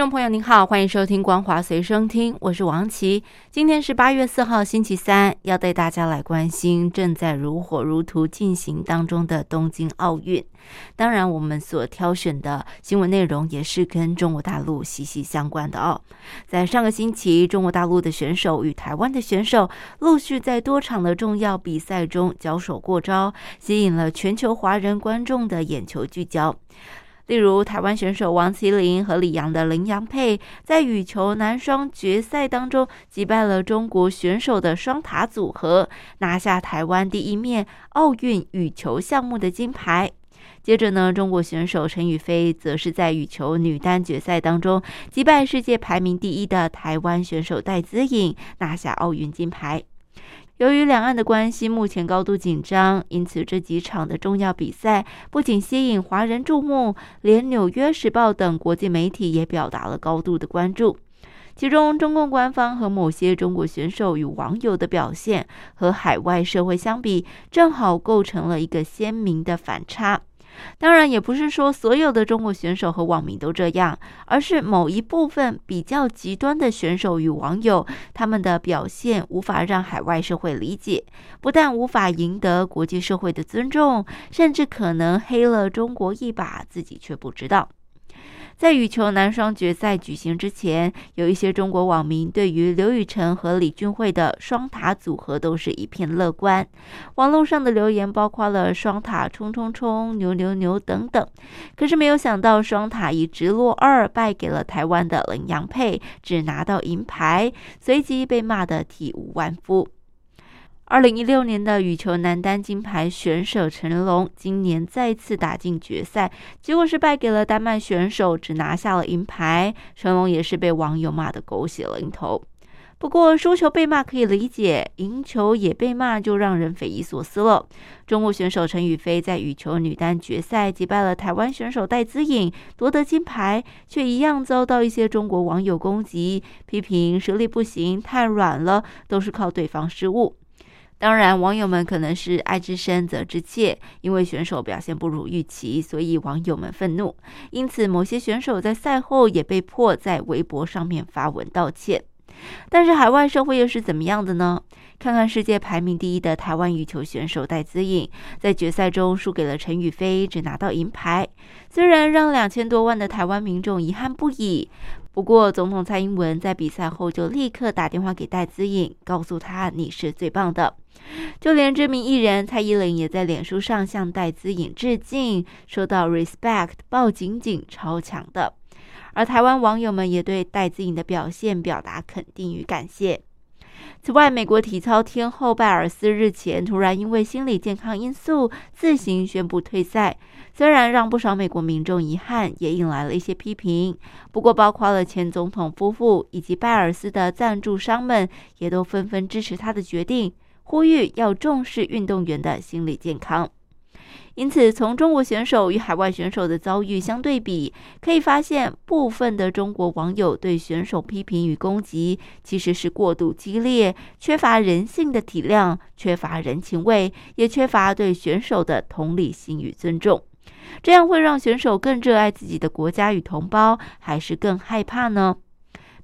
众朋友您好，欢迎收听《光华随身听》，我是王琦。今天是八月四号，星期三，要带大家来关心正在如火如荼进行当中的东京奥运。当然，我们所挑选的新闻内容也是跟中国大陆息息相关的哦。在上个星期，中国大陆的选手与台湾的选手陆续在多场的重要比赛中交手过招，吸引了全球华人观众的眼球聚焦。例如，台湾选手王麒麟和李阳的林洋配在羽球男双决赛当中击败了中国选手的双塔组合，拿下台湾第一面奥运羽球项目的金牌。接着呢，中国选手陈雨菲则是在羽球女单决赛当中击败世界排名第一的台湾选手戴资颖，拿下奥运金牌。由于两岸的关系目前高度紧张，因此这几场的重要比赛不仅吸引华人注目，连《纽约时报》等国际媒体也表达了高度的关注。其中，中共官方和某些中国选手与网友的表现和海外社会相比，正好构成了一个鲜明的反差。当然，也不是说所有的中国选手和网民都这样，而是某一部分比较极端的选手与网友，他们的表现无法让海外社会理解，不但无法赢得国际社会的尊重，甚至可能黑了中国一把，自己却不知道。在羽球男双决赛举行之前，有一些中国网民对于刘雨辰和李俊慧的双塔组合都是一片乐观。网络上的留言包括了“双塔冲冲冲，牛牛牛”等等。可是没有想到，双塔以直落二败给了台湾的林洋配，只拿到银牌，随即被骂得体无完肤。二零一六年的羽球男单金牌选手陈龙，今年再次打进决赛，结果是败给了丹麦选手，只拿下了银牌。陈龙也是被网友骂得狗血淋头。不过输球被骂可以理解，赢球也被骂就让人匪夷所思了。中国选手陈雨菲在羽球女单决赛击败了台湾选手戴资颖，夺得金牌，却一样遭到一些中国网友攻击，批评实力不行，太软了，都是靠对方失误。当然，网友们可能是爱之深责之切，因为选手表现不如预期，所以网友们愤怒。因此，某些选手在赛后也被迫在微博上面发文道歉。但是，海外社会又是怎么样的呢？看看世界排名第一的台湾羽球选手戴资颖，在决赛中输给了陈雨菲，只拿到银牌，虽然让两千多万的台湾民众遗憾不已。不过，总统蔡英文在比赛后就立刻打电话给戴资颖，告诉他你是最棒的。就连知名艺人蔡依林也在脸书上向戴资颖致敬，说到 “respect”，抱紧紧，超强的。而台湾网友们也对戴资颖的表现表达肯定与感谢。此外，美国体操天后拜尔斯日前突然因为心理健康因素自行宣布退赛，虽然让不少美国民众遗憾，也引来了一些批评。不过，包括了前总统夫妇以及拜尔斯的赞助商们，也都纷纷支持他的决定。呼吁要重视运动员的心理健康。因此，从中国选手与海外选手的遭遇相对比，可以发现，部分的中国网友对选手批评与攻击，其实是过度激烈，缺乏人性的体谅，缺乏人情味，也缺乏对选手的同理心与尊重。这样会让选手更热爱自己的国家与同胞，还是更害怕呢？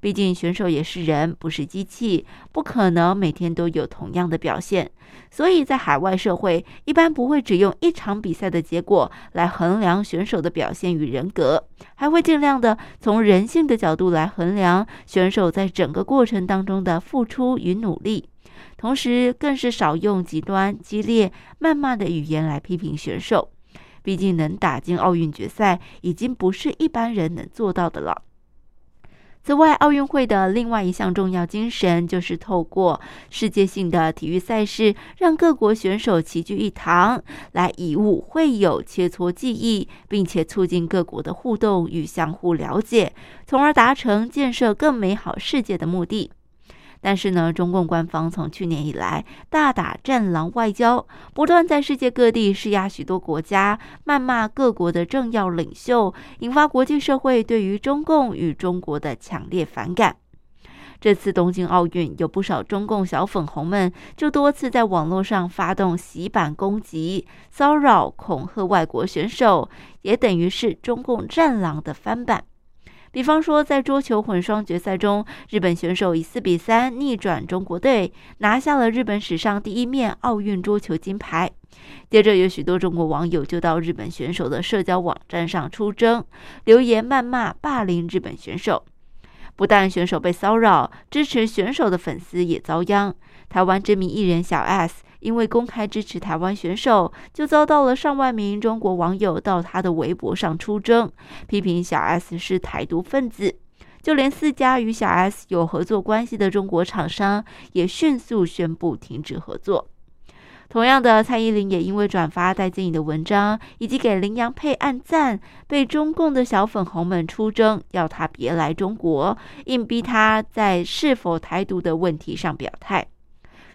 毕竟选手也是人，不是机器，不可能每天都有同样的表现。所以在海外社会，一般不会只用一场比赛的结果来衡量选手的表现与人格，还会尽量的从人性的角度来衡量选手在整个过程当中的付出与努力。同时，更是少用极端、激烈、谩骂的语言来批评选手。毕竟能打进奥运决赛，已经不是一般人能做到的了。此外，奥运会的另外一项重要精神，就是透过世界性的体育赛事，让各国选手齐聚一堂，来以物会友、切磋技艺，并且促进各国的互动与相互了解，从而达成建设更美好世界的目的。但是呢，中共官方从去年以来大打战狼外交，不断在世界各地施压许多国家，谩骂各国的政要领袖，引发国际社会对于中共与中国的强烈反感。这次东京奥运，有不少中共小粉红们就多次在网络上发动洗版攻击、骚扰、恐吓外国选手，也等于是中共战狼的翻版。比方说，在桌球混双决赛中，日本选手以四比三逆转中国队，拿下了日本史上第一面奥运桌球金牌。接着，有许多中国网友就到日本选手的社交网站上出征，留言谩骂、霸凌日本选手。不但选手被骚扰，支持选手的粉丝也遭殃。台湾知名艺人小 S 因为公开支持台湾选手，就遭到了上万名中国网友到他的微博上出征，批评小 S 是台独分子。就连四家与小 S 有合作关系的中国厂商，也迅速宣布停止合作。同样的，蔡依林也因为转发戴建颖的文章，以及给林洋配暗赞，被中共的小粉红们出征，要他别来中国，硬逼他在是否台独的问题上表态。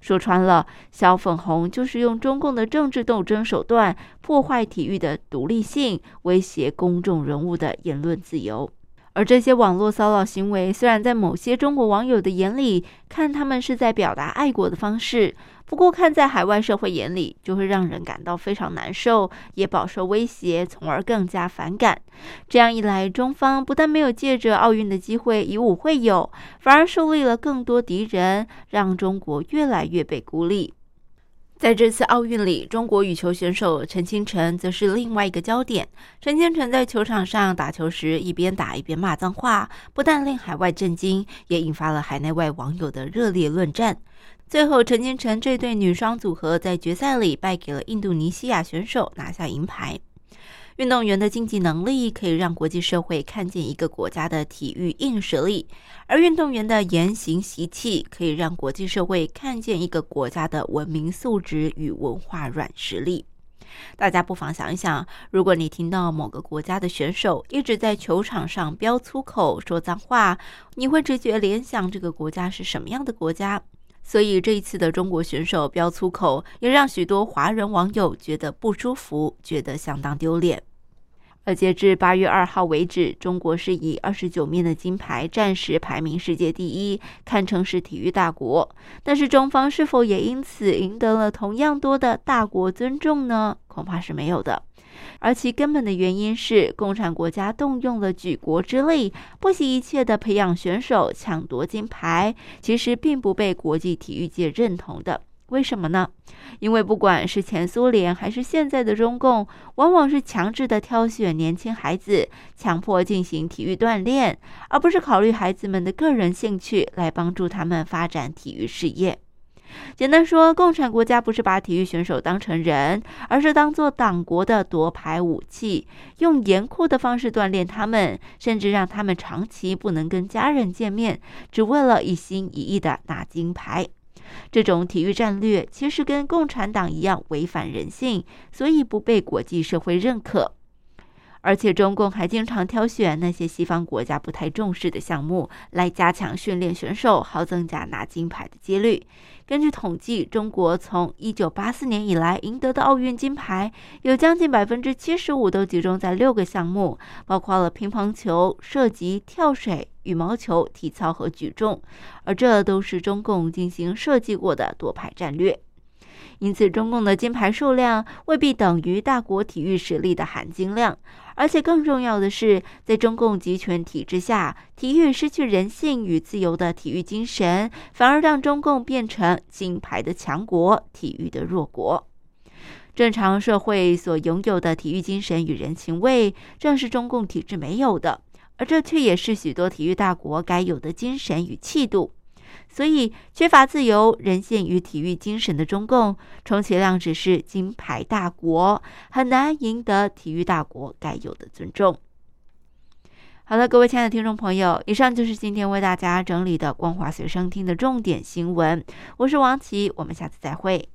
说穿了，小粉红就是用中共的政治斗争手段，破坏体育的独立性，威胁公众人物的言论自由。而这些网络骚扰行为，虽然在某些中国网友的眼里看他们是在表达爱国的方式，不过看在海外社会眼里，就会让人感到非常难受，也饱受威胁，从而更加反感。这样一来，中方不但没有借着奥运的机会以武会友，反而树立了更多敌人，让中国越来越被孤立。在这次奥运里，中国羽球选手陈清晨则是另外一个焦点。陈清晨在球场上打球时，一边打一边骂脏话，不但令海外震惊，也引发了海内外网友的热烈论战。最后，陈清晨这对女双组合在决赛里败给了印度尼西亚选手，拿下银牌。运动员的竞技能力可以让国际社会看见一个国家的体育硬实力，而运动员的言行习气可以让国际社会看见一个国家的文明素质与文化软实力。大家不妨想一想，如果你听到某个国家的选手一直在球场上飙粗口、说脏话，你会直觉联想这个国家是什么样的国家？所以这一次的中国选手飙粗口，也让许多华人网友觉得不舒服，觉得相当丢脸。而截至八月二号为止，中国是以二十九面的金牌暂时排名世界第一，堪称是体育大国。但是中方是否也因此赢得了同样多的大国尊重呢？恐怕是没有的。而其根本的原因是，共产国家动用了举国之力，不惜一切的培养选手，抢夺金牌，其实并不被国际体育界认同的。为什么呢？因为不管是前苏联还是现在的中共，往往是强制的挑选年轻孩子，强迫进行体育锻炼，而不是考虑孩子们的个人兴趣来帮助他们发展体育事业。简单说，共产国家不是把体育选手当成人，而是当做党国的夺牌武器，用严酷的方式锻炼他们，甚至让他们长期不能跟家人见面，只为了一心一意的拿金牌。这种体育战略其实跟共产党一样违反人性，所以不被国际社会认可。而且中共还经常挑选那些西方国家不太重视的项目来加强训练选手，好增加拿金牌的几率。根据统计，中国从一九八四年以来赢得的奥运金牌，有将近百分之七十五都集中在六个项目，包括了乒乓球、射击、跳水、羽毛球、体操和举重，而这都是中共进行设计过的夺牌战略。因此，中共的金牌数量未必等于大国体育实力的含金量。而且更重要的是，在中共集权体制下，体育失去人性与自由的体育精神，反而让中共变成金牌的强国，体育的弱国。正常社会所拥有的体育精神与人情味，正是中共体制没有的，而这却也是许多体育大国该有的精神与气度。所以，缺乏自由、人性与体育精神的中共，充其量只是金牌大国，很难赢得体育大国该有的尊重。好了，各位亲爱的听众朋友，以上就是今天为大家整理的光华随身听的重点新闻。我是王琦，我们下次再会。